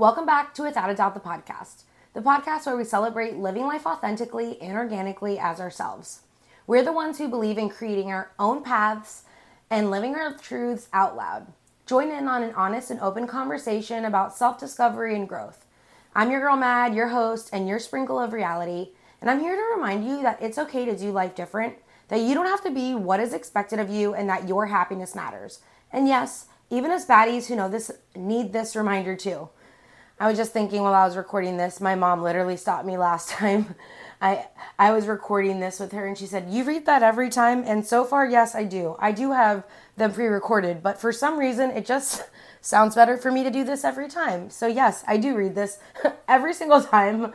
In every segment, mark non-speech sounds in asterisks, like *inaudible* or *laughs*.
Welcome back to Without a Doubt the podcast, the podcast where we celebrate living life authentically and organically as ourselves. We're the ones who believe in creating our own paths and living our truths out loud. Join in on an honest and open conversation about self discovery and growth. I'm your girl Mad, your host, and your sprinkle of reality, and I'm here to remind you that it's okay to do life different, that you don't have to be what is expected of you, and that your happiness matters. And yes, even us baddies who know this need this reminder too. I was just thinking while I was recording this, my mom literally stopped me last *laughs* time. I I was recording this with her and she said, "You read that every time?" And so far, yes, I do. I do have them pre-recorded, but for some reason it just *laughs* sounds better for me to do this every time. So yes, I do read this *laughs* every single time.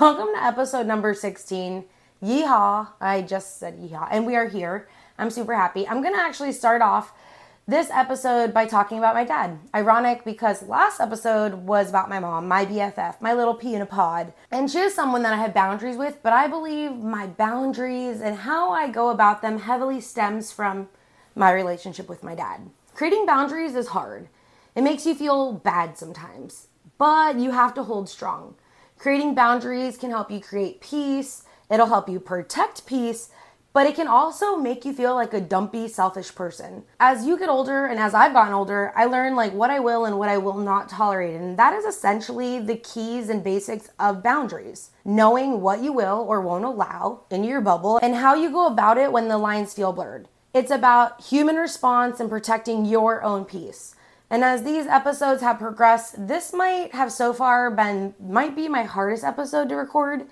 Welcome to episode number 16. Yeehaw. I just said yeehaw. And we are here. I'm super happy. I'm going to actually start off this episode by talking about my dad. Ironic because last episode was about my mom, my BFF, my little pea in a pod. And she is someone that I have boundaries with, but I believe my boundaries and how I go about them heavily stems from my relationship with my dad. Creating boundaries is hard. It makes you feel bad sometimes, but you have to hold strong. Creating boundaries can help you create peace, it'll help you protect peace, but it can also make you feel like a dumpy, selfish person. As you get older and as I've gotten older, I learn like what I will and what I will not tolerate. And that is essentially the keys and basics of boundaries. Knowing what you will or won't allow in your bubble and how you go about it when the lines feel blurred. It's about human response and protecting your own peace. And as these episodes have progressed, this might have so far been might be my hardest episode to record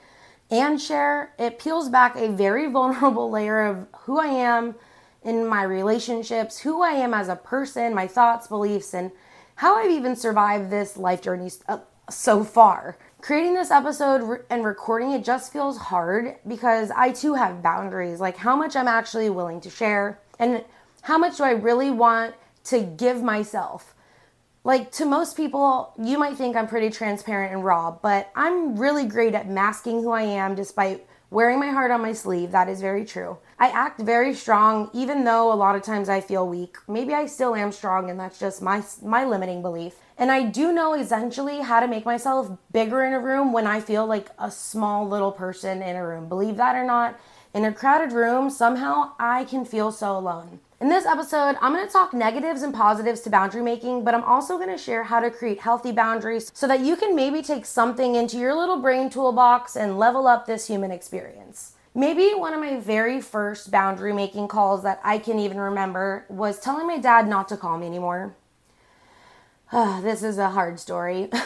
and share, it peels back a very vulnerable *laughs* layer of who I am in my relationships, who I am as a person, my thoughts, beliefs, and how I've even survived this life journey uh, so far. Creating this episode and recording it just feels hard because I too have boundaries, like how much I'm actually willing to share and how much do I really want to give myself like to most people, you might think I'm pretty transparent and raw, but I'm really great at masking who I am despite wearing my heart on my sleeve. That is very true. I act very strong even though a lot of times I feel weak. Maybe I still am strong and that's just my my limiting belief. And I do know essentially how to make myself bigger in a room when I feel like a small little person in a room. Believe that or not, in a crowded room, somehow I can feel so alone. In this episode, I'm going to talk negatives and positives to boundary making, but I'm also going to share how to create healthy boundaries so that you can maybe take something into your little brain toolbox and level up this human experience. Maybe one of my very first boundary making calls that I can even remember was telling my dad not to call me anymore. Uh, this is a hard story. I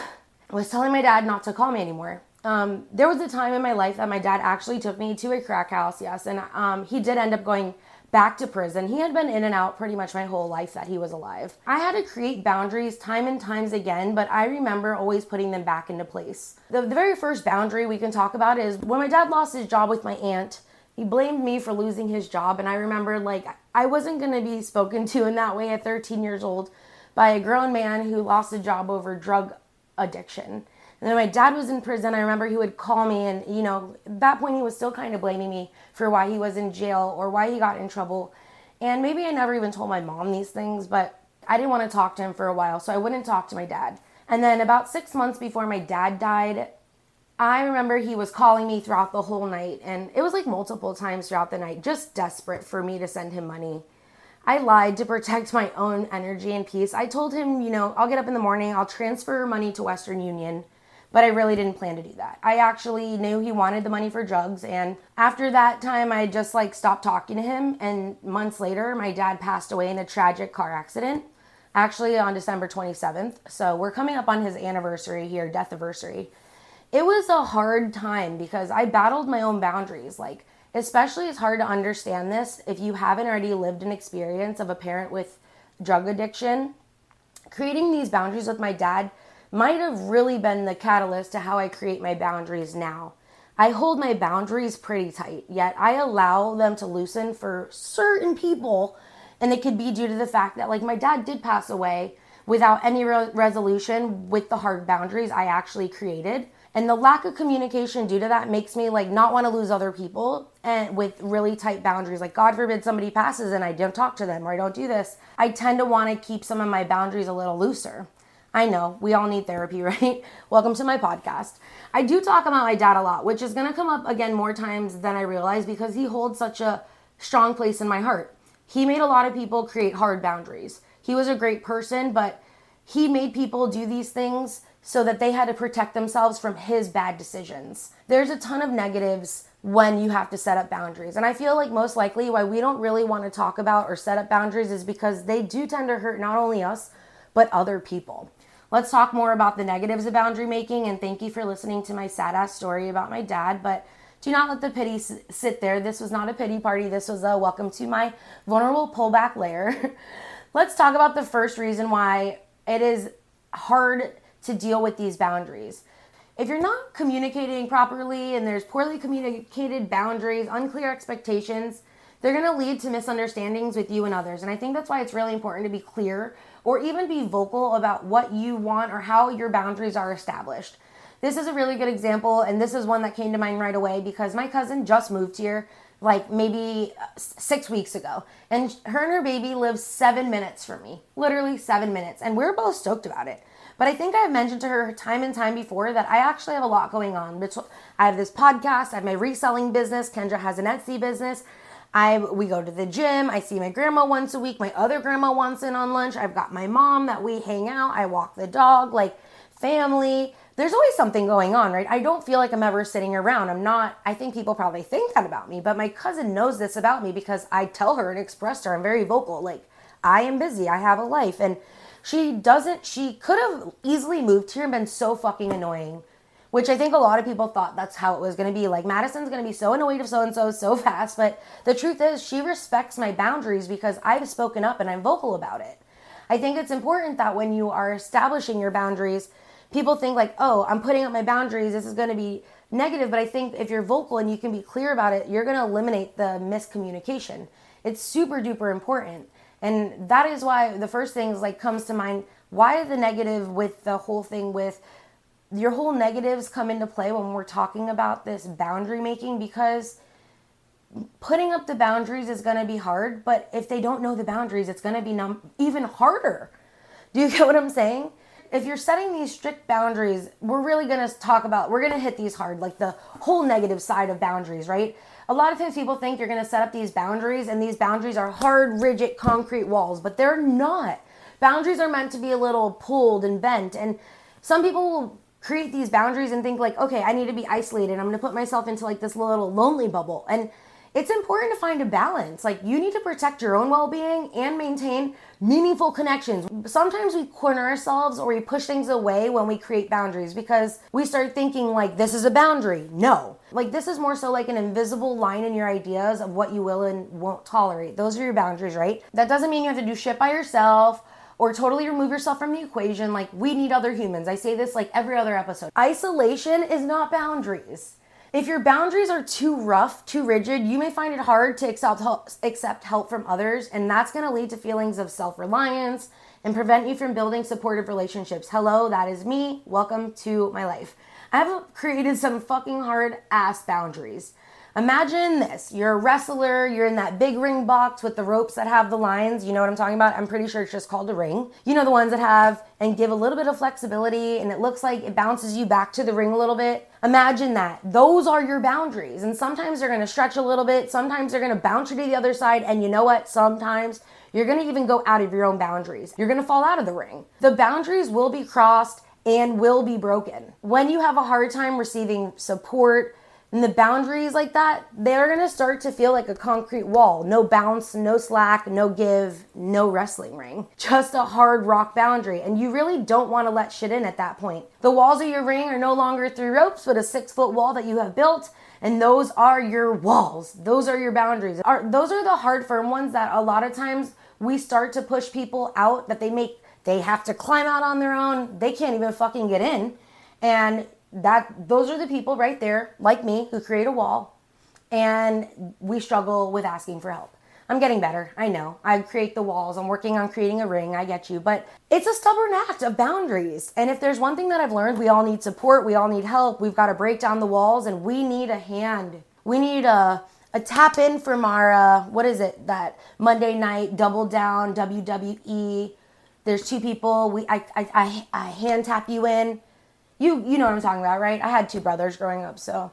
*laughs* was telling my dad not to call me anymore. Um, there was a time in my life that my dad actually took me to a crack house, yes, and um, he did end up going back to prison. He had been in and out pretty much my whole life that he was alive. I had to create boundaries time and times again, but I remember always putting them back into place. The, the very first boundary we can talk about is when my dad lost his job with my aunt. He blamed me for losing his job, and I remember like I wasn't gonna be spoken to in that way at 13 years old by a grown man who lost a job over drug addiction. And then my dad was in prison. I remember he would call me, and you know, at that point he was still kind of blaming me for why he was in jail or why he got in trouble. And maybe I never even told my mom these things, but I didn't want to talk to him for a while, so I wouldn't talk to my dad. And then about six months before my dad died, I remember he was calling me throughout the whole night, and it was like multiple times throughout the night, just desperate for me to send him money. I lied to protect my own energy and peace. I told him, you know, I'll get up in the morning, I'll transfer money to Western Union but I really didn't plan to do that. I actually knew he wanted the money for drugs and after that time I just like stopped talking to him and months later my dad passed away in a tragic car accident actually on December 27th. So we're coming up on his anniversary here, death anniversary. It was a hard time because I battled my own boundaries like especially it's hard to understand this if you haven't already lived an experience of a parent with drug addiction. Creating these boundaries with my dad might have really been the catalyst to how I create my boundaries now. I hold my boundaries pretty tight, yet I allow them to loosen for certain people. And it could be due to the fact that, like, my dad did pass away without any re- resolution with the hard boundaries I actually created. And the lack of communication due to that makes me like not want to lose other people and with really tight boundaries. Like God forbid somebody passes and I don't talk to them or I don't do this. I tend to want to keep some of my boundaries a little looser. I know, we all need therapy, *laughs* right? Welcome to my podcast. I do talk about my dad a lot, which is going to come up again more times than I realize because he holds such a strong place in my heart. He made a lot of people create hard boundaries. He was a great person, but he made people do these things so that they had to protect themselves from his bad decisions. There's a ton of negatives when you have to set up boundaries. And I feel like most likely why we don't really want to talk about or set up boundaries is because they do tend to hurt not only us, but other people. Let's talk more about the negatives of boundary making. And thank you for listening to my sad ass story about my dad. But do not let the pity sit there. This was not a pity party. This was a welcome to my vulnerable pullback layer. *laughs* Let's talk about the first reason why it is hard to deal with these boundaries. If you're not communicating properly and there's poorly communicated boundaries, unclear expectations, they're going to lead to misunderstandings with you and others. And I think that's why it's really important to be clear or even be vocal about what you want or how your boundaries are established. This is a really good example, and this is one that came to mind right away because my cousin just moved here like maybe uh, six weeks ago. And her and her baby live seven minutes from me, literally seven minutes. And we're both stoked about it. But I think I've mentioned to her time and time before that I actually have a lot going on. I have this podcast, I have my reselling business, Kendra has an Etsy business. I we go to the gym. I see my grandma once a week. My other grandma wants in on lunch. I've got my mom that we hang out. I walk the dog, like family. There's always something going on, right? I don't feel like I'm ever sitting around. I'm not. I think people probably think that about me, but my cousin knows this about me because I tell her and express her. I'm very vocal. Like I am busy. I have a life, and she doesn't. She could have easily moved here and been so fucking annoying which I think a lot of people thought that's how it was going to be. Like, Madison's going to be so annoyed of so and so so fast. But the truth is, she respects my boundaries because I've spoken up and I'm vocal about it. I think it's important that when you are establishing your boundaries, people think, like, oh, I'm putting up my boundaries. This is going to be negative. But I think if you're vocal and you can be clear about it, you're going to eliminate the miscommunication. It's super duper important. And that is why the first things like comes to mind why the negative with the whole thing with your whole negatives come into play when we're talking about this boundary making because putting up the boundaries is going to be hard, but if they don't know the boundaries, it's going to be num- even harder. Do you *laughs* get what I'm saying? If you're setting these strict boundaries, we're really going to talk about, we're going to hit these hard, like the whole negative side of boundaries, right? A lot of times people think you're going to set up these boundaries, and these boundaries are hard, rigid, concrete walls, but they're not. Boundaries are meant to be a little pulled and bent, and some people will create these boundaries and think like, okay, I need to be isolated. I'm going to put myself into like this little lonely bubble. And it's important to find a balance. Like you need to protect your own well-being and maintain meaningful connections. Sometimes we corner ourselves or we push things away when we create boundaries because we start thinking like this is a boundary. No. Like this is more so like an invisible line in your ideas of what you will and won't tolerate. Those are your boundaries, right? That doesn't mean you have to do shit by yourself or totally remove yourself from the equation. Like, we need other humans. I say this like every other episode. Isolation is not boundaries. If your boundaries are too rough, too rigid, you may find it hard to accept help, accept help from others, and that's going to lead to feelings of self reliance and prevent you from building supportive relationships. Hello, that is me. Welcome to my life. I have created some fucking hard ass boundaries. Imagine this you're a wrestler, you're in that big ring box with the ropes that have the lines. You know what I'm talking about? I'm pretty sure it's just called a ring. You know, the ones that have and give a little bit of flexibility and it looks like it bounces you back to the ring a little bit. Imagine that. Those are your boundaries. And sometimes they're gonna stretch a little bit, sometimes they're gonna bounce you to the other side. And you know what? Sometimes you're gonna even go out of your own boundaries. You're gonna fall out of the ring. The boundaries will be crossed and will be broken. When you have a hard time receiving support, and the boundaries like that, they're gonna start to feel like a concrete wall. No bounce, no slack, no give, no wrestling ring. *laughs* Just a hard rock boundary. And you really don't wanna let shit in at that point. The walls of your ring are no longer three ropes, but a six foot wall that you have built. And those are your walls. Those are your boundaries. Are, those are the hard, firm ones that a lot of times we start to push people out that they make, they have to climb out on their own. They can't even fucking get in. And that those are the people right there like me who create a wall and we struggle with asking for help. I'm getting better i know. I create the walls i'm working on creating a ring i get you but it's a stubborn act of boundaries. And if there's one thing that i've learned we all need support we all need help. We've got to break down the walls and we need a hand. We need a a tap in our uh, what is it that monday night double down wwe there's two people. We I, I, I, I hand tap you in. You you know what I'm talking about, right? I had two brothers growing up, so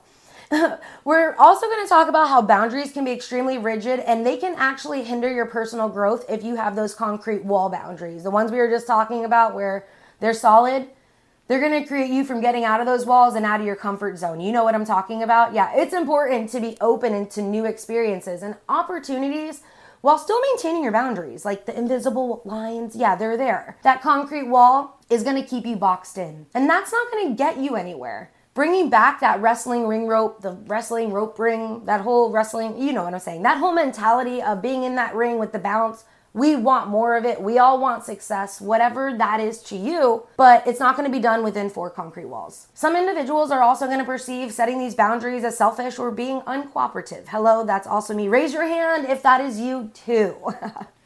*laughs* we're also going to talk about how boundaries can be extremely rigid and they can actually hinder your personal growth if you have those concrete wall boundaries. The ones we were just talking about where they're solid, they're going to create you from getting out of those walls and out of your comfort zone. You know what I'm talking about? Yeah, it's important to be open into new experiences and opportunities while still maintaining your boundaries. Like the invisible lines, yeah, they're there. That concrete wall is to keep you boxed in. And that's not to get you anywhere bringing back that wrestling ring rope, the wrestling rope ring, that whole wrestling, you know what I'm saying, that whole mentality of being in that ring with the balance. We want more of it. We all want success, whatever that is to you, but it's not going to be done within four concrete walls. Some individuals are also going to perceive setting these boundaries as selfish or being uncooperative. Hello, that's also me. Raise your hand if that is you too.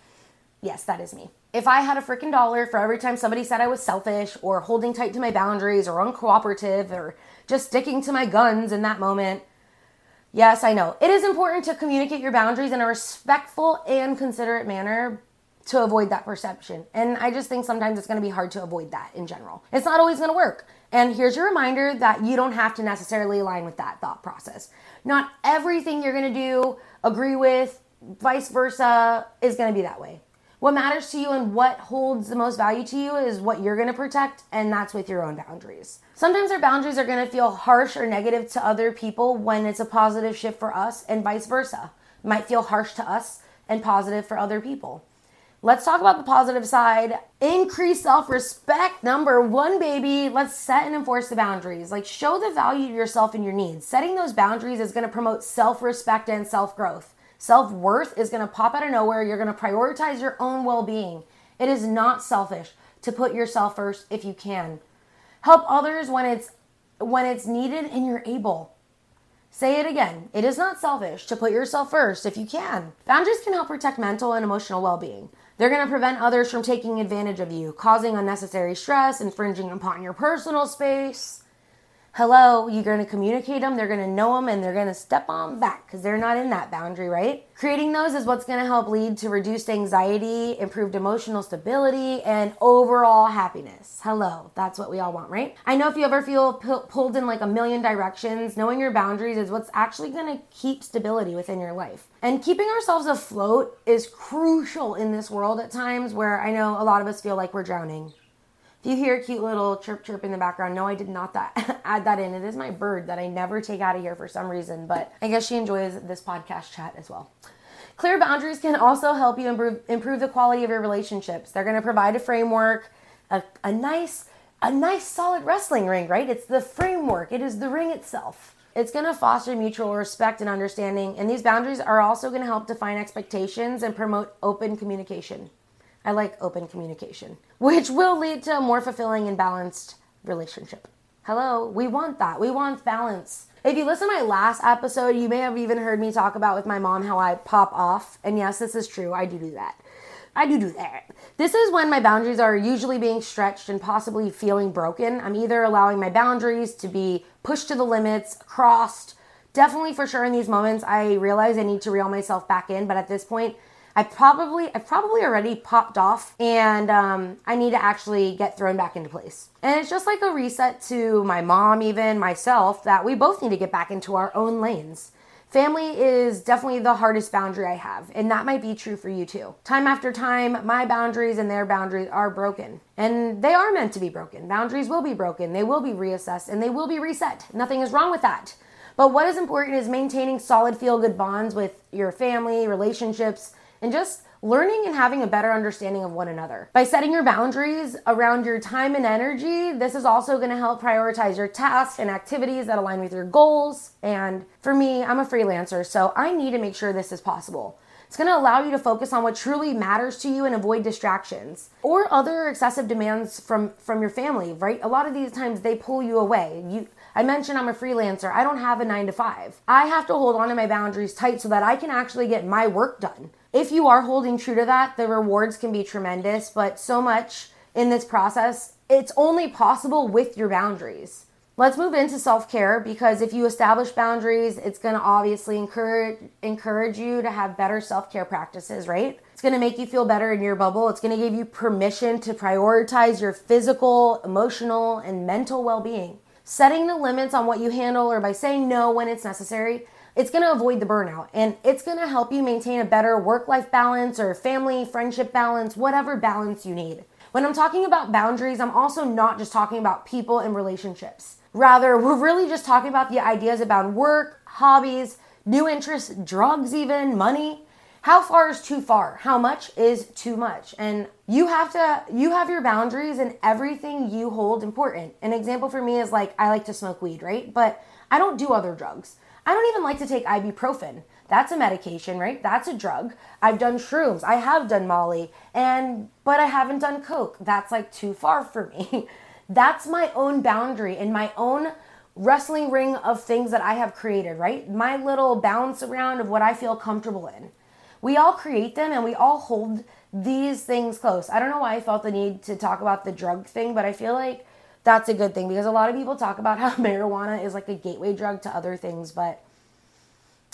*laughs* yes, that is me if I had a freaking dollar for every time somebody said I was selfish or holding tight to my boundaries or uncooperative or just sticking to my guns in that moment. Yes, I know. It is important to communicate your boundaries in a respectful and considerate manner to avoid that perception. And I just think sometimes it's going to be hard to avoid that in general. It's not always going to work. And here's your reminder that you don't have to necessarily align with that thought process. Not everything you're going to do, agree with, vice versa, is going to be that way. What matters to you and what holds the most value to you is what you're going to protect, and that's with your own boundaries. Sometimes our boundaries are going to feel harsh or negative to other people when it's a positive shift for us, and vice versa. It might feel harsh to us and positive for other people. Let's talk about the positive side. Increase self respect. Number one, baby. Let's set and enforce the boundaries. Like, show the value to yourself and your needs. Setting those boundaries is going to promote self respect and self growth. Self worth is going to pop out of nowhere. You're going to prioritize your own well being. It is not selfish to put yourself first if you can. Help others when it's when it's needed and you're able. Say it again. It is not selfish to put yourself first if you can. Boundaries can help protect mental and emotional well being. They're going to prevent others from taking advantage of you, causing unnecessary stress, infringing upon your personal space hello, you're going to communicate them, they're going to know them, and they're going to step on back because they're not in that boundary, right? Creating those is what's going to help lead to reduced anxiety, improved emotional stability, and overall happiness. Hello, that's what we all want, right? I know if you ever feel pulled in like a million directions, knowing your boundaries is what's actually going to keep stability within your life. And keeping ourselves afloat is crucial in this world at times where I know a lot of us feel like we're drowning. You hear a cute little chirp chirp in the background, no, I did not that *laughs* add that in. It is my bird that I never take out of here for some reason, but I guess she enjoys this podcast chat as well. Clear boundaries can also help you improve improve the quality of your relationships. They're going to provide a framework, a, a nice a nice solid wrestling ring, right? It's the framework. It is the ring itself. It's going to foster mutual respect and understanding, and these boundaries are also going to help define expectations and promote open communication. I like open communication, which will lead to a more fulfilling and balanced relationship. Hello, we want that. We want balance. If you listen to my last episode, you may have even heard me talk about with my mom how I pop off. And yes, this is true. I do do that. I do do that. This is when my boundaries are usually being stretched and possibly feeling broken. I'm either allowing my boundaries to be pushed to the limits, crossed. Definitely for sure in these moments, I realize I need to reel myself back in. But at this point, I probably I've probably already popped off and um, I need to actually get thrown back into place. And it's just like a reset to my mom, even myself, that we both need to get back into our own lanes. Family is definitely the hardest boundary I have, and that might be true for you too. Time after time, my boundaries and their boundaries are broken, and they are meant to be broken. Boundaries will be broken, they will be reassessed, and they will be reset. Nothing is wrong with that. But what is important is maintaining solid feel good bonds with your family, relationships, and just learning and having a better understanding of one another. By setting your boundaries around your time and energy, this is also going to help prioritize your tasks and activities that align with your goals. And for me, I'm a freelancer, so I need to make sure this is possible. It's going to allow you to focus on what truly matters to you and avoid distractions or other excessive demands from from your family, right? A lot of these times they pull you away. You I mentioned I'm a freelancer. I don't have a 9 to 5. I have to hold on to my boundaries tight so that I can actually get my work done if you are holding true to that, the rewards can be tremendous, but so much in this process, it's only possible with your boundaries. Let's move into self-care because if you establish boundaries, it's going to obviously encourage encourage you to have better self-care practices, right? It's going to make you feel better in your bubble. It's going to give you permission to prioritize your physical, emotional, and mental well being. Setting the limits on what you handle or by saying no when it's necessary, it's going to avoid the burnout and it's going to help you maintain a better work life balance or family, friendship balance, whatever balance you need. When I'm talking about boundaries, I'm also not just talking about people and relationships. Rather, *laughs* we're really just talking about the ideas about work, hobbies, new interests, drugs, even money. How far is too far? How much is too much? And you have to, you have your boundaries and everything you hold important. An example for me is like, I like to smoke weed, right? But I don't do other drugs. I don't even like to take ibuprofen. That's a medication, right? That's a drug. I've done shrooms. I have done Molly, and but I haven't done coke. That's like too far for me. *laughs* That's my own boundary and my own wrestling ring of things that I have created, right? My little bounce around of what I feel comfortable in. We all create them and we all hold these things close. I don't know why I felt the need to talk about the drug thing, but I feel like that's a good thing because a lot of people talk about how *laughs* marijuana is like a gateway drug to other things, but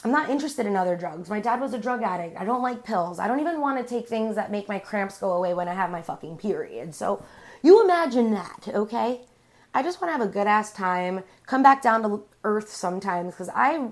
I'm not interested in other drugs. My dad was a drug addict. I don't like pills. I don't even want to take things that make my cramps go away when I have my fucking period. So you imagine that, okay? I just want to have a good ass time, come back down to earth sometimes because I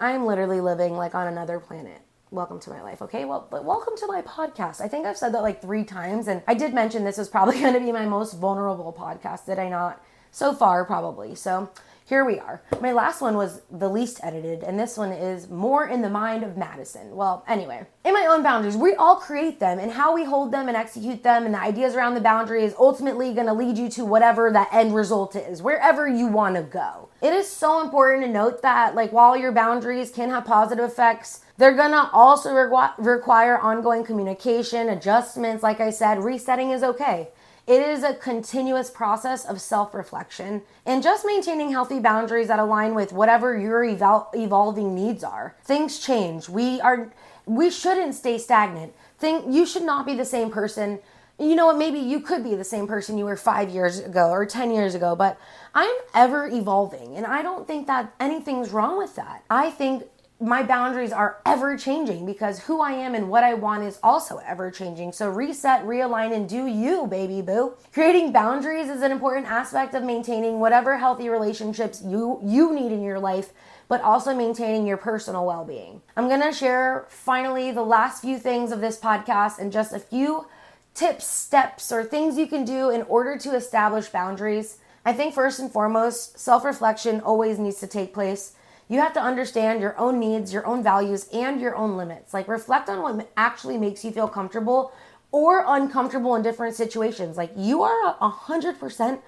I'm literally living like on another planet. Welcome to my life, okay? Well, but welcome to my podcast. I think I've said that like 3 times and I did mention this is probably *laughs* going to be my most vulnerable podcast, did I not? So far probably. So, here we are. My last one was the least edited, and this one is more in the mind of Madison. Well, anyway, in my own boundaries, we all create them, and how we hold them and execute them, and the ideas around the boundary is ultimately going to lead you to whatever that end result is, wherever you want to go. It is so important to note that, like, while your boundaries can have positive effects, they're gonna also requ- require ongoing communication, adjustments. Like I said, resetting is okay. It is a continuous process of self reflection and just maintaining healthy boundaries that align with whatever your evol- evolving needs are. Things change. We are we shouldn't stay stagnant. Think you should not be the same person. You know what? Maybe you could be the same person you were five years ago or 10 years ago, but I'm ever evolving and I don't think that anything's wrong with that. I think my boundaries are ever changing because who I am and what I want is also ever changing. So reset, realign, and do you, baby boo. Creating boundaries is an important aspect of maintaining whatever healthy relationships you you need in your life, but also maintaining your personal well-being. I'm gonna share finally the last few things of this podcast and just a few tips, steps, or things you can do in order to establish boundaries. I think first and foremost, self-reflection always needs to take place you have to understand your own needs, your own values, and your own limits. Like, reflect on what actually makes you feel comfortable or uncomfortable in different situations. Like, you are 100%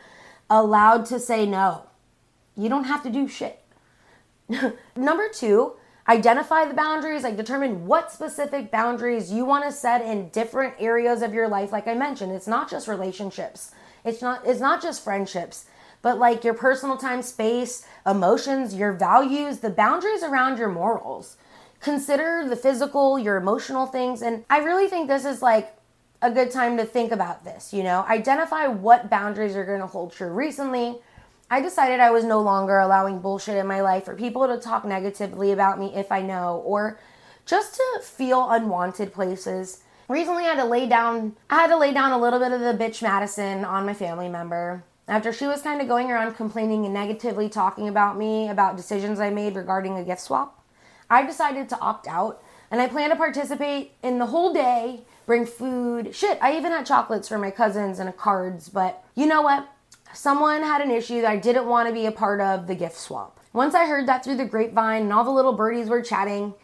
allowed to say no. You don't have to do shit. *laughs* Number two, identify the boundaries, like, determine what specific boundaries you want to set in different areas of your life. Like I mentioned, it's not just relationships, it's not, it's not just friendships but like your personal time, space, emotions, your values, the boundaries around your morals. Consider the physical, your emotional things. And I really think this is like a good time to think about this, you know? Identify what boundaries are to hold true. Recently, I decided I was no longer allowing bullshit in my life or people to talk negatively about me if I know, or just to feel unwanted places. Recently, I had to lay down. I had to lay down a little bit of the bitch Madison on my family member. After she was kind of going around complaining and negatively talking about me, about decisions I made regarding a gift swap, I decided to opt out and I plan to participate in the whole day, bring food. Shit, I even had chocolates for my cousins and cards, but you know what? Someone had an issue that I didn't want to be a part of the gift swap. Once I heard that through the grapevine and all the little birdies were chatting,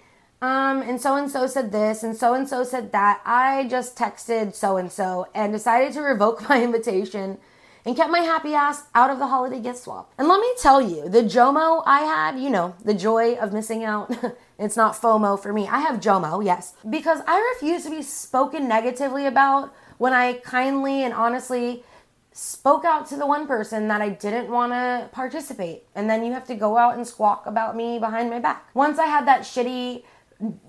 um, and so and so said this, and so and so said that, I just texted so and so and decided to revoke *laughs* my invitation and kept my happy ass out of the holiday gift swap. And let me tell you, the JOMO I had, you know, the joy of missing out. *laughs* it's not FOMO for me. I have JOMO, yes, because I refuse to be spoken negatively about when I kindly and honestly spoke out to the one person that I didn't want to participate. And then you have to go out and squawk about me behind my back. Once I had that shitty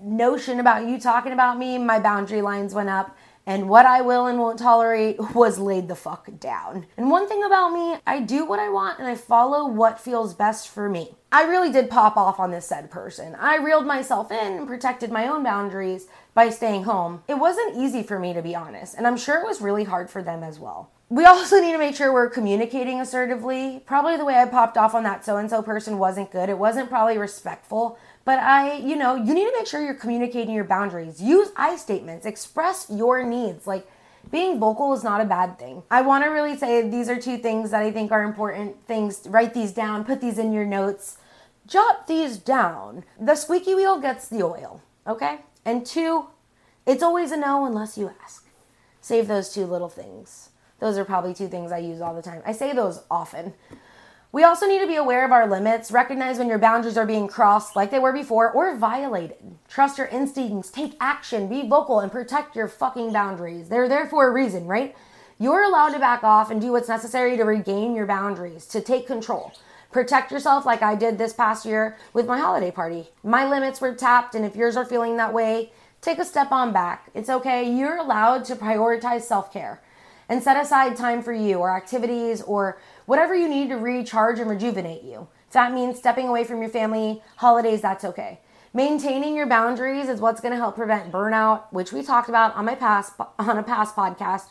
notion about you talking about me, my boundary lines went up and what I will and won't tolerate *laughs* was laid the fuck down. And one thing about me, I do what I want and I follow what feels best for me. I really did pop off on this said person. I reeled myself in and protected my own boundaries by staying home. It wasn't easy for me to be honest, and I'm sure it was really hard for them as well. We *laughs* also need to make sure we're communicating assertively. Probably the way I popped off on that so and so person wasn't good. It wasn't probably respectful. But I, you know, you need to make sure you're communicating your boundaries. Use I statements, express your needs. Like being vocal is not a bad thing. I want to really say these are two things that I think are important things. Write these down, put these in your notes, jot these down. The squeaky wheel gets the oil, okay? And two, it's always a no unless you ask. Save those two little things. Those are probably two things I use all the time. I say those often. We also need to be aware of our limits, recognize when your boundaries are being crossed like they were before or violated. Trust your instincts, take action, be vocal, and protect your fucking boundaries. They're there for a reason, right? You're allowed to back off and do what's necessary to regain your boundaries, to take control. Protect yourself like I did this past year with my holiday party. My limits were tapped, and if yours are feeling that way, take a step on back. It's okay. You're allowed to prioritize self care and set aside time for you or activities or whatever you need to recharge and rejuvenate you. If that means stepping away from your family, holidays, that's okay. Maintaining your boundaries is what's going to help prevent burnout, which we talked about on my past on a past podcast.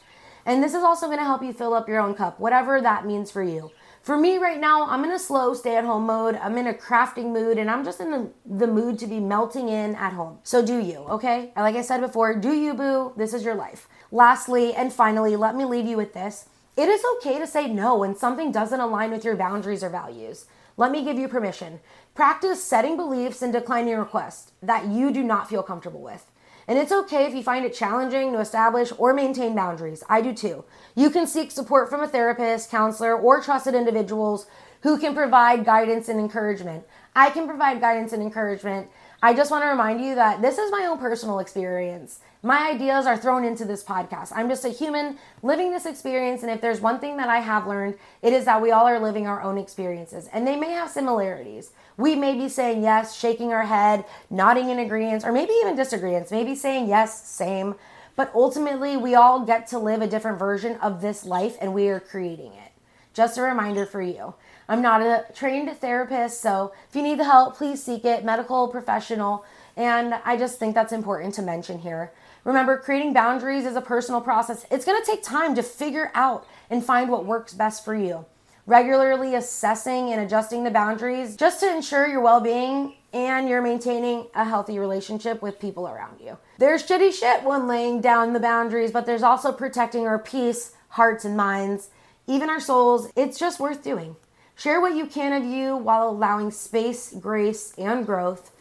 And this is also going to help you fill up your own cup, whatever that means for you. For me right now, I'm in a slow stay at home mode. I'm in a crafting mood and I'm just in the, the mood to be melting in at home. So do you, okay? Like I said before, do you, boo. This is your life. Lastly and finally, let me leave you with this. It is okay to say no when something doesn't align with your boundaries or values. Let me give you permission. Practice setting beliefs and declining requests that you do not feel comfortable with. And it's okay if you find it challenging to establish or maintain boundaries. I do too. You can seek support from a therapist, counselor, or trusted individuals who can provide guidance and encouragement. I can provide guidance and encouragement. I just want to remind you that this is my own personal experience. My ideas are thrown into this podcast. I'm just a human living this experience. And if there's one thing that I have learned, it is that we all are living our own experiences and they may have similarities. We may be saying yes, shaking our head, nodding in agreement, or maybe even disagreements, maybe saying yes, same. But ultimately, we all get to live a different version of this life and we are creating it. Just a reminder for you. I'm not a trained therapist, so if you need the help, please seek it, medical professional. And I just think that's important to mention here. Remember, creating boundaries is a personal process. It's going to take time to figure out and find what works best for you. Regularly assessing and adjusting the boundaries just to ensure your well being and you're maintaining a healthy relationship with people around you. There's shitty shit when laying down the boundaries, but there's also protecting our peace, hearts, and minds, even our souls. It's just worth doing. Share what you can of you while allowing space, grace, and growth.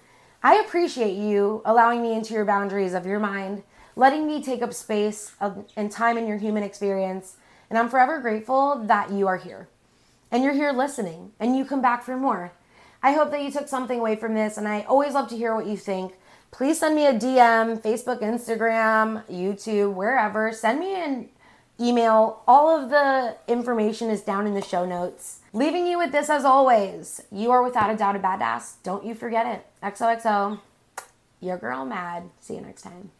I appreciate you allowing me into your boundaries of your mind letting me take up space and time in your human experience. And I'm forever grateful that you are here and you're here listening and you come back for more. I hope that you took something away from this, and I always love to hear what you think. Please send me a DM, Facebook, Instagram, YouTube, wherever. Send me an email. All of the information is down in the show notes. Leaving you with this as always. You are without a doubt a badass. Don't you forget it. XOXO. Your girl mad. See you next time.